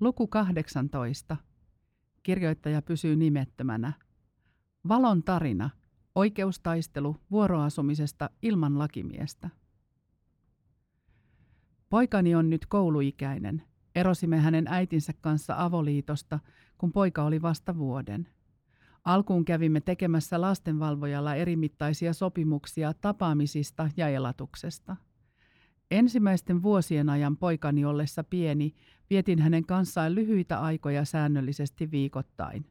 Luku 18. Kirjoittaja pysyy nimettömänä. Valon tarina. Oikeustaistelu vuoroasumisesta ilman lakimiestä. Poikani on nyt kouluikäinen. Erosimme hänen äitinsä kanssa avoliitosta, kun poika oli vasta vuoden. Alkuun kävimme tekemässä lastenvalvojalla erimittaisia sopimuksia tapaamisista ja elatuksesta. Ensimmäisten vuosien ajan poikani ollessa pieni, vietin hänen kanssaan lyhyitä aikoja säännöllisesti viikoittain.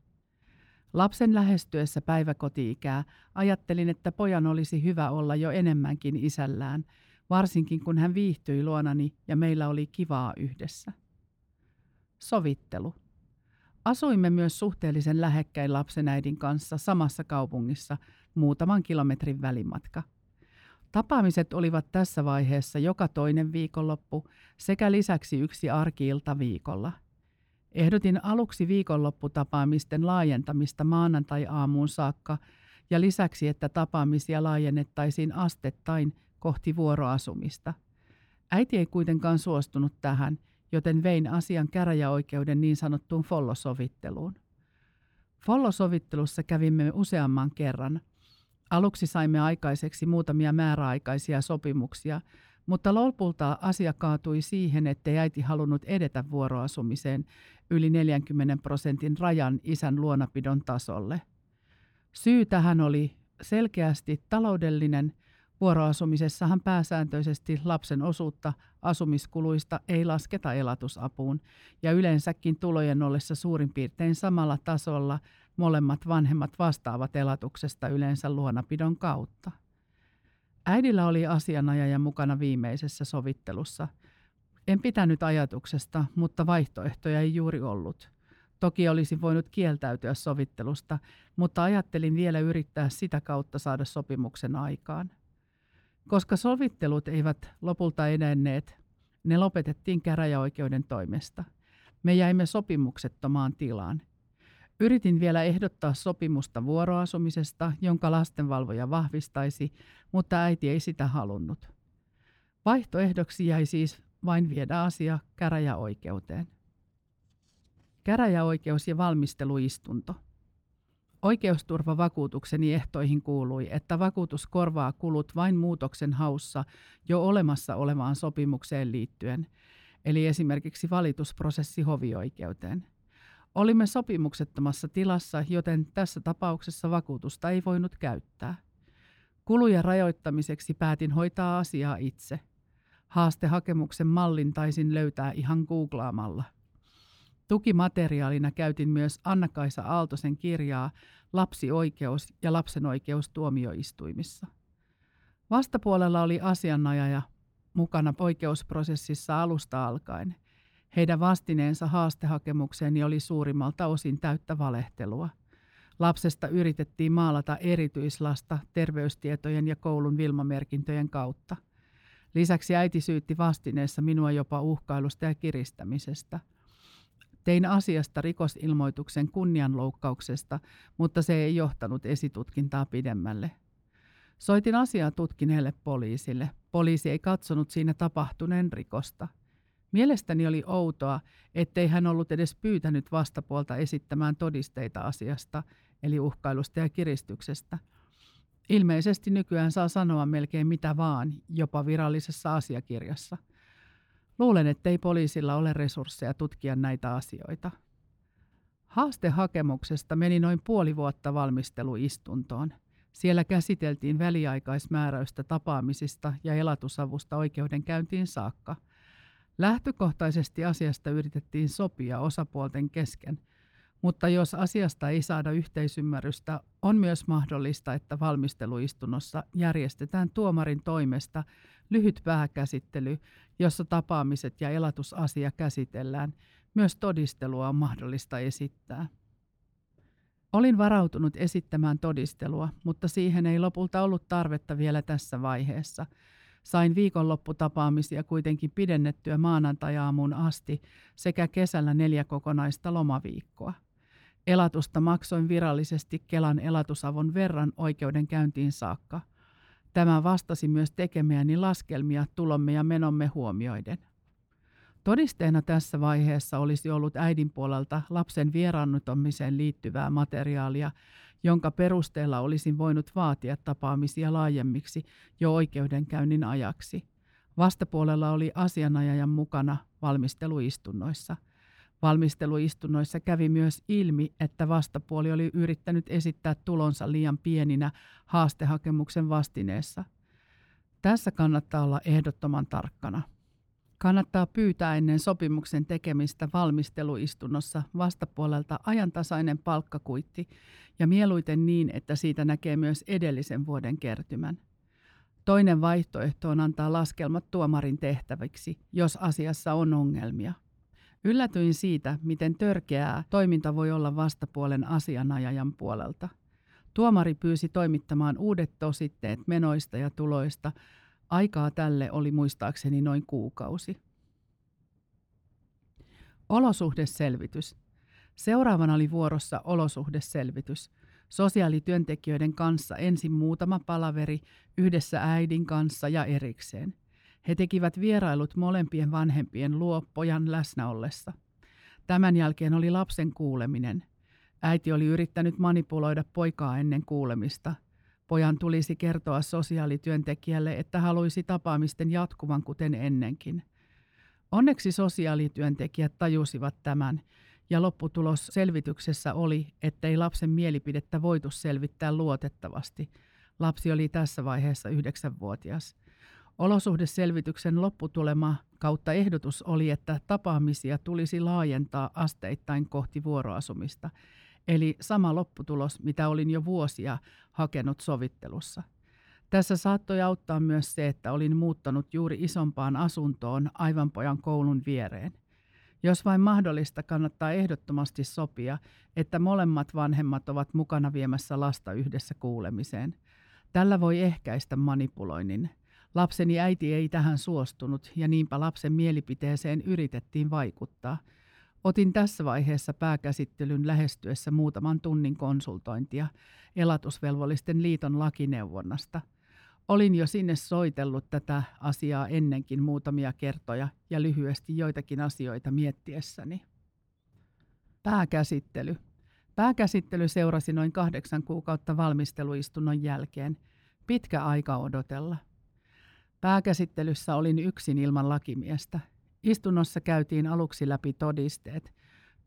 Lapsen lähestyessä päiväkoti-ikää ajattelin, että pojan olisi hyvä olla jo enemmänkin isällään, varsinkin kun hän viihtyi luonani ja meillä oli kivaa yhdessä. Sovittelu. Asuimme myös suhteellisen lähekkäin lapsen äidin kanssa samassa kaupungissa, muutaman kilometrin välimatka. Tapaamiset olivat tässä vaiheessa joka toinen viikonloppu sekä lisäksi yksi arkiilta viikolla. Ehdotin aluksi viikonlopputapaamisten laajentamista maanantai-aamuun saakka ja lisäksi, että tapaamisia laajennettaisiin astettain kohti vuoroasumista. Äiti ei kuitenkaan suostunut tähän, joten vein asian käräjäoikeuden niin sanottuun follosovitteluun. Follosovittelussa kävimme useamman kerran. Aluksi saimme aikaiseksi muutamia määräaikaisia sopimuksia, mutta lopulta asia kaatui siihen, ettei äiti halunnut edetä vuoroasumiseen yli 40 prosentin rajan isän luonapidon tasolle. Syy tähän oli selkeästi taloudellinen – Vuoroasumisessahan pääsääntöisesti lapsen osuutta asumiskuluista ei lasketa elatusapuun, ja yleensäkin tulojen ollessa suurin piirtein samalla tasolla molemmat vanhemmat vastaavat elatuksesta yleensä luonapidon kautta. Äidillä oli asianajaja mukana viimeisessä sovittelussa. En pitänyt ajatuksesta, mutta vaihtoehtoja ei juuri ollut. Toki olisi voinut kieltäytyä sovittelusta, mutta ajattelin vielä yrittää sitä kautta saada sopimuksen aikaan. Koska sovittelut eivät lopulta edenneet, ne lopetettiin käräjäoikeuden toimesta. Me jäimme sopimuksettomaan tilaan. Yritin vielä ehdottaa sopimusta vuoroasumisesta, jonka lastenvalvoja vahvistaisi, mutta äiti ei sitä halunnut. Vaihtoehdoksi jäi siis vain viedä asia käräjäoikeuteen. Käräjäoikeus ja valmisteluistunto. Oikeusturvavakuutukseni ehtoihin kuului, että vakuutus korvaa kulut vain muutoksen haussa jo olemassa olevaan sopimukseen liittyen, eli esimerkiksi valitusprosessi hovioikeuteen. Olimme sopimuksettomassa tilassa, joten tässä tapauksessa vakuutusta ei voinut käyttää. Kulujen rajoittamiseksi päätin hoitaa asiaa itse. Haastehakemuksen mallin taisin löytää ihan googlaamalla. Tukimateriaalina käytin myös Anna-Kaisa Aaltosen kirjaa Lapsioikeus ja lapsen oikeus tuomioistuimissa. Vastapuolella oli asianajaja mukana oikeusprosessissa alusta alkaen. Heidän vastineensa haastehakemukseeni oli suurimmalta osin täyttä valehtelua. Lapsesta yritettiin maalata erityislasta terveystietojen ja koulun vilmamerkintöjen kautta. Lisäksi äiti syytti vastineessa minua jopa uhkailusta ja kiristämisestä – Tein asiasta rikosilmoituksen kunnianloukkauksesta, mutta se ei johtanut esitutkintaa pidemmälle. Soitin asiaa tutkineelle poliisille. Poliisi ei katsonut siinä tapahtuneen rikosta. Mielestäni oli outoa, ettei hän ollut edes pyytänyt vastapuolta esittämään todisteita asiasta, eli uhkailusta ja kiristyksestä. Ilmeisesti nykyään saa sanoa melkein mitä vaan, jopa virallisessa asiakirjassa – Luulen, ettei poliisilla ole resursseja tutkia näitä asioita. Haastehakemuksesta meni noin puoli vuotta valmisteluistuntoon. Siellä käsiteltiin väliaikaismääräystä tapaamisista ja elatusavusta oikeudenkäyntiin saakka. Lähtökohtaisesti asiasta yritettiin sopia osapuolten kesken, mutta jos asiasta ei saada yhteisymmärrystä, on myös mahdollista, että valmisteluistunnossa järjestetään tuomarin toimesta lyhyt pääkäsittely, jossa tapaamiset ja elatusasia käsitellään. Myös todistelua on mahdollista esittää. Olin varautunut esittämään todistelua, mutta siihen ei lopulta ollut tarvetta vielä tässä vaiheessa. Sain viikonlopputapaamisia kuitenkin pidennettyä maanantajaamuun asti sekä kesällä neljä kokonaista lomaviikkoa. Elatusta maksoin virallisesti Kelan elatusavon verran oikeudenkäyntiin saakka – Tämä vastasi myös tekemiäni laskelmia tulomme ja menomme huomioiden. Todisteena tässä vaiheessa olisi ollut äidin puolelta lapsen vieraannuttamiseen liittyvää materiaalia, jonka perusteella olisin voinut vaatia tapaamisia laajemmiksi jo oikeudenkäynnin ajaksi. Vastapuolella oli asianajajan mukana valmisteluistunnoissa. Valmisteluistunnoissa kävi myös ilmi, että vastapuoli oli yrittänyt esittää tulonsa liian pieninä haastehakemuksen vastineessa. Tässä kannattaa olla ehdottoman tarkkana. Kannattaa pyytää ennen sopimuksen tekemistä valmisteluistunnossa vastapuolelta ajantasainen palkkakuitti ja mieluiten niin, että siitä näkee myös edellisen vuoden kertymän. Toinen vaihtoehto on antaa laskelmat tuomarin tehtäviksi, jos asiassa on ongelmia. Yllätyin siitä, miten törkeää toiminta voi olla vastapuolen asianajajan puolelta. Tuomari pyysi toimittamaan uudet tositteet menoista ja tuloista. Aikaa tälle oli muistaakseni noin kuukausi. Olosuhdeselvitys. Seuraavana oli vuorossa olosuhdeselvitys. Sosiaalityöntekijöiden kanssa ensin muutama palaveri yhdessä äidin kanssa ja erikseen. He tekivät vierailut molempien vanhempien luo pojan läsnä ollessa. Tämän jälkeen oli lapsen kuuleminen. Äiti oli yrittänyt manipuloida poikaa ennen kuulemista. Pojan tulisi kertoa sosiaalityöntekijälle, että haluaisi tapaamisten jatkuvan kuten ennenkin. Onneksi sosiaalityöntekijät tajusivat tämän ja lopputulos selvityksessä oli, ettei lapsen mielipidettä voitu selvittää luotettavasti. Lapsi oli tässä vaiheessa yhdeksänvuotias. Olosuhdeselvityksen lopputulema kautta ehdotus oli, että tapaamisia tulisi laajentaa asteittain kohti vuoroasumista, eli sama lopputulos, mitä olin jo vuosia hakenut sovittelussa. Tässä saattoi auttaa myös se, että olin muuttanut juuri isompaan asuntoon aivan pojan koulun viereen. Jos vain mahdollista, kannattaa ehdottomasti sopia, että molemmat vanhemmat ovat mukana viemässä lasta yhdessä kuulemiseen. Tällä voi ehkäistä manipuloinnin. Lapseni äiti ei tähän suostunut ja niinpä lapsen mielipiteeseen yritettiin vaikuttaa. Otin tässä vaiheessa pääkäsittelyn lähestyessä muutaman tunnin konsultointia elatusvelvollisten liiton lakineuvonnasta – Olin jo sinne soitellut tätä asiaa ennenkin muutamia kertoja ja lyhyesti joitakin asioita miettiessäni. Pääkäsittely. Pääkäsittely seurasi noin kahdeksan kuukautta valmisteluistunnon jälkeen. Pitkä aika odotella. Pääkäsittelyssä olin yksin ilman lakimiestä. Istunnossa käytiin aluksi läpi todisteet.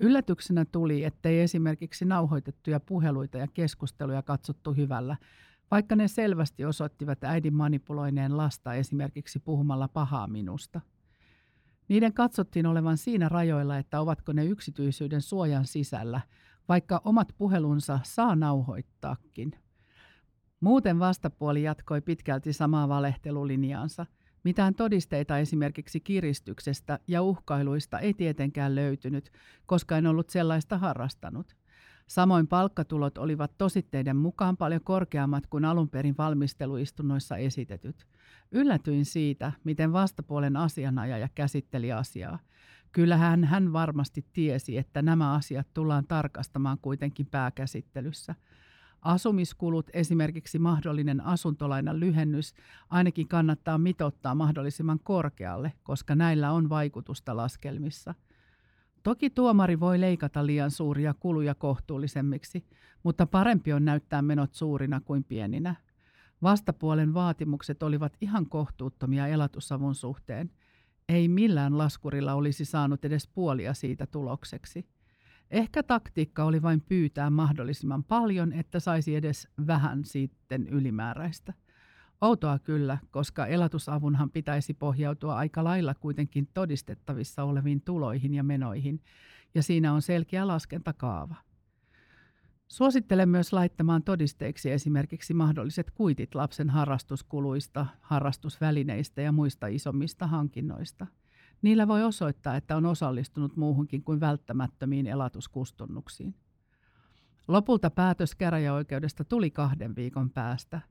Yllätyksenä tuli, ettei esimerkiksi nauhoitettuja puheluita ja keskusteluja katsottu hyvällä, vaikka ne selvästi osoittivat äidin manipuloineen lasta esimerkiksi puhumalla pahaa minusta. Niiden katsottiin olevan siinä rajoilla, että ovatko ne yksityisyyden suojan sisällä, vaikka omat puhelunsa saa nauhoittaakin. Muuten vastapuoli jatkoi pitkälti samaa valehtelulinjaansa. Mitään todisteita esimerkiksi kiristyksestä ja uhkailuista ei tietenkään löytynyt, koska en ollut sellaista harrastanut. Samoin palkkatulot olivat tositteiden mukaan paljon korkeammat kuin alun perin valmisteluistunnoissa esitetyt. Yllätyin siitä, miten vastapuolen asianajaja käsitteli asiaa. Kyllähän hän varmasti tiesi, että nämä asiat tullaan tarkastamaan kuitenkin pääkäsittelyssä. Asumiskulut, esimerkiksi mahdollinen asuntolainan lyhennys, ainakin kannattaa mitottaa mahdollisimman korkealle, koska näillä on vaikutusta laskelmissa – Toki tuomari voi leikata liian suuria kuluja kohtuullisemmiksi, mutta parempi on näyttää menot suurina kuin pieninä. Vastapuolen vaatimukset olivat ihan kohtuuttomia elatusavun suhteen. Ei millään laskurilla olisi saanut edes puolia siitä tulokseksi. Ehkä taktiikka oli vain pyytää mahdollisimman paljon, että saisi edes vähän sitten ylimääräistä. Outoa kyllä, koska elatusavunhan pitäisi pohjautua aika lailla kuitenkin todistettavissa oleviin tuloihin ja menoihin, ja siinä on selkeä laskentakaava. Suosittelen myös laittamaan todisteeksi esimerkiksi mahdolliset kuitit lapsen harrastuskuluista, harrastusvälineistä ja muista isommista hankinnoista. Niillä voi osoittaa, että on osallistunut muuhunkin kuin välttämättömiin elatuskustannuksiin. Lopulta päätös käräjäoikeudesta tuli kahden viikon päästä –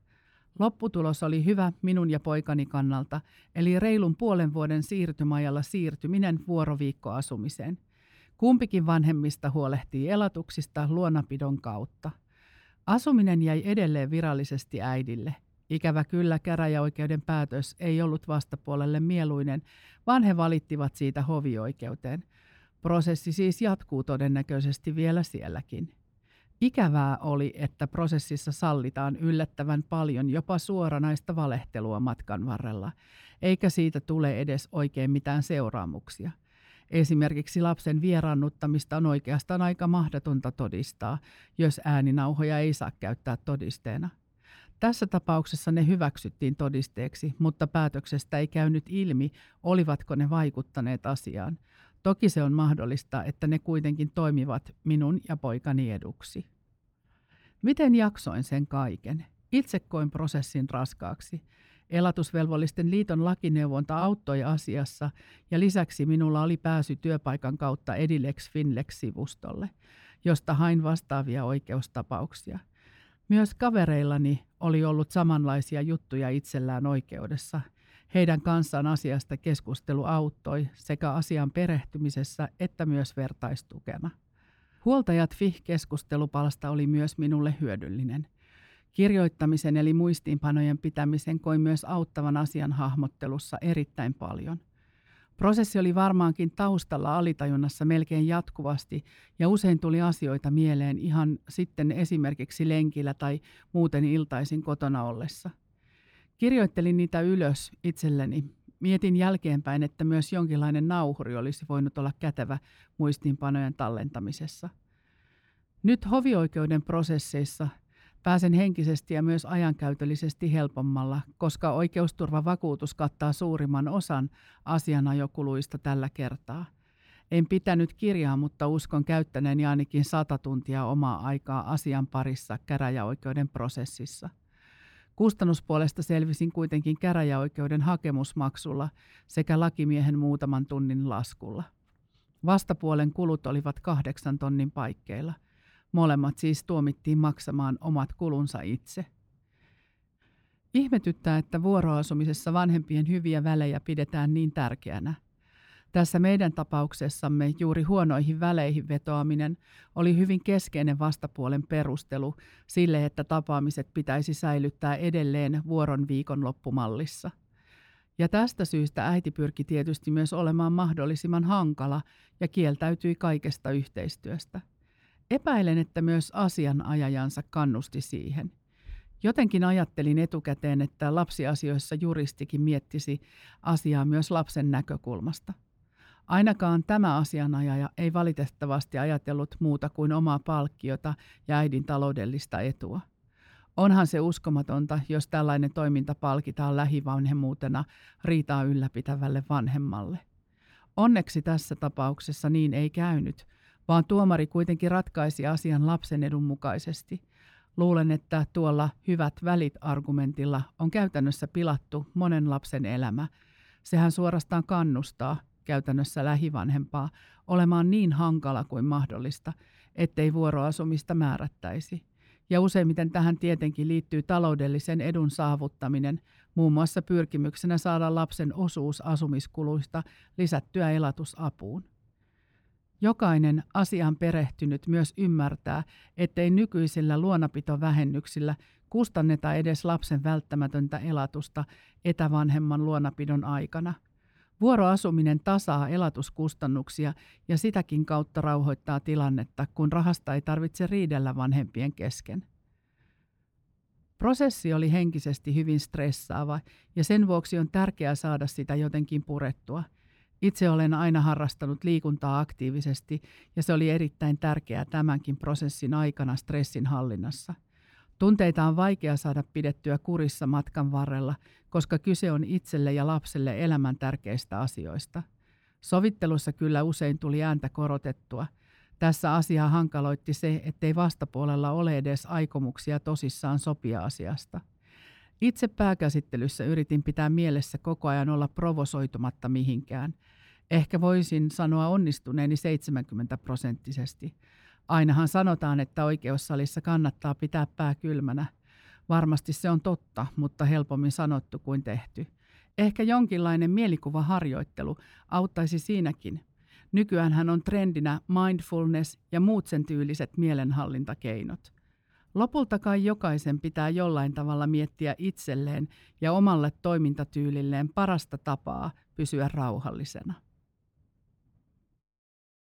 Lopputulos oli hyvä minun ja poikani kannalta, eli reilun puolen vuoden siirtymäajalla siirtyminen vuoroviikkoasumiseen. Kumpikin vanhemmista huolehtii elatuksista luonapidon kautta. Asuminen jäi edelleen virallisesti äidille. Ikävä kyllä käräjäoikeuden päätös ei ollut vastapuolelle mieluinen, vaan he valittivat siitä hovioikeuteen. Prosessi siis jatkuu todennäköisesti vielä sielläkin. Ikävää oli, että prosessissa sallitaan yllättävän paljon jopa suoranaista valehtelua matkan varrella, eikä siitä tule edes oikein mitään seuraamuksia. Esimerkiksi lapsen vieraannuttamista on oikeastaan aika mahdotonta todistaa, jos ääninauhoja ei saa käyttää todisteena. Tässä tapauksessa ne hyväksyttiin todisteeksi, mutta päätöksestä ei käynyt ilmi, olivatko ne vaikuttaneet asiaan. Toki se on mahdollista, että ne kuitenkin toimivat minun ja poikani eduksi. Miten jaksoin sen kaiken? Itse koin prosessin raskaaksi. Elatusvelvollisten liiton lakineuvonta auttoi asiassa ja lisäksi minulla oli pääsy työpaikan kautta Edilex Finlex-sivustolle, josta hain vastaavia oikeustapauksia. Myös kavereillani oli ollut samanlaisia juttuja itsellään oikeudessa. Heidän kanssaan asiasta keskustelu auttoi sekä asian perehtymisessä että myös vertaistukena. Huoltajat FIH-keskustelupalsta oli myös minulle hyödyllinen. Kirjoittamisen eli muistiinpanojen pitämisen koin myös auttavan asian hahmottelussa erittäin paljon. Prosessi oli varmaankin taustalla alitajunnassa melkein jatkuvasti ja usein tuli asioita mieleen ihan sitten esimerkiksi lenkillä tai muuten iltaisin kotona ollessa. Kirjoittelin niitä ylös itselleni. Mietin jälkeenpäin, että myös jonkinlainen nauhuri olisi voinut olla kätevä muistiinpanojen tallentamisessa. Nyt hovioikeuden prosesseissa Pääsen henkisesti ja myös ajankäytöllisesti helpommalla, koska oikeusturvavakuutus kattaa suurimman osan asianajokuluista tällä kertaa. En pitänyt kirjaa, mutta uskon käyttäneeni ainakin sata tuntia omaa aikaa asian parissa käräjäoikeuden prosessissa. Kustannuspuolesta selvisin kuitenkin käräjäoikeuden hakemusmaksulla sekä lakimiehen muutaman tunnin laskulla. Vastapuolen kulut olivat kahdeksan tonnin paikkeilla – Molemmat siis tuomittiin maksamaan omat kulunsa itse. Ihmetyttää, että vuoroasumisessa vanhempien hyviä välejä pidetään niin tärkeänä. Tässä meidän tapauksessamme juuri huonoihin väleihin vetoaminen oli hyvin keskeinen vastapuolen perustelu sille, että tapaamiset pitäisi säilyttää edelleen vuoron viikonloppumallissa. Ja tästä syystä äiti pyrki tietysti myös olemaan mahdollisimman hankala ja kieltäytyi kaikesta yhteistyöstä. Epäilen, että myös asianajajansa kannusti siihen. Jotenkin ajattelin etukäteen, että lapsiasioissa juristikin miettisi asiaa myös lapsen näkökulmasta. Ainakaan tämä asianajaja ei valitettavasti ajatellut muuta kuin omaa palkkiota ja äidin taloudellista etua. Onhan se uskomatonta, jos tällainen toiminta palkitaan lähivanhemmuutena riitaa ylläpitävälle vanhemmalle. Onneksi tässä tapauksessa niin ei käynyt – vaan tuomari kuitenkin ratkaisi asian lapsen edun mukaisesti. Luulen, että tuolla hyvät välit argumentilla on käytännössä pilattu monen lapsen elämä. Sehän suorastaan kannustaa käytännössä lähivanhempaa olemaan niin hankala kuin mahdollista, ettei vuoroasumista määrättäisi. Ja useimmiten tähän tietenkin liittyy taloudellisen edun saavuttaminen, muun muassa pyrkimyksenä saada lapsen osuus asumiskuluista lisättyä elatusapuun. Jokainen asian perehtynyt myös ymmärtää, ettei nykyisillä luonapitovähennyksillä kustanneta edes lapsen välttämätöntä elatusta etävanhemman luonapidon aikana. Vuoroasuminen tasaa elatuskustannuksia ja sitäkin kautta rauhoittaa tilannetta, kun rahasta ei tarvitse riidellä vanhempien kesken. Prosessi oli henkisesti hyvin stressaava ja sen vuoksi on tärkeää saada sitä jotenkin purettua – itse olen aina harrastanut liikuntaa aktiivisesti ja se oli erittäin tärkeää tämänkin prosessin aikana stressin hallinnassa. Tunteita on vaikea saada pidettyä kurissa matkan varrella, koska kyse on itselle ja lapselle elämän tärkeistä asioista. Sovittelussa kyllä usein tuli ääntä korotettua. Tässä asiaa hankaloitti se, ettei vastapuolella ole edes aikomuksia tosissaan sopia asiasta. Itse pääkäsittelyssä yritin pitää mielessä koko ajan olla provosoitumatta mihinkään. Ehkä voisin sanoa onnistuneeni 70 prosenttisesti. Ainahan sanotaan, että oikeussalissa kannattaa pitää pää kylmänä. Varmasti se on totta, mutta helpommin sanottu kuin tehty. Ehkä jonkinlainen mielikuvaharjoittelu auttaisi siinäkin. Nykyään hän on trendinä mindfulness ja muut sen tyyliset mielenhallintakeinot. Lopulta kai jokaisen pitää jollain tavalla miettiä itselleen ja omalle toimintatyylilleen parasta tapaa pysyä rauhallisena.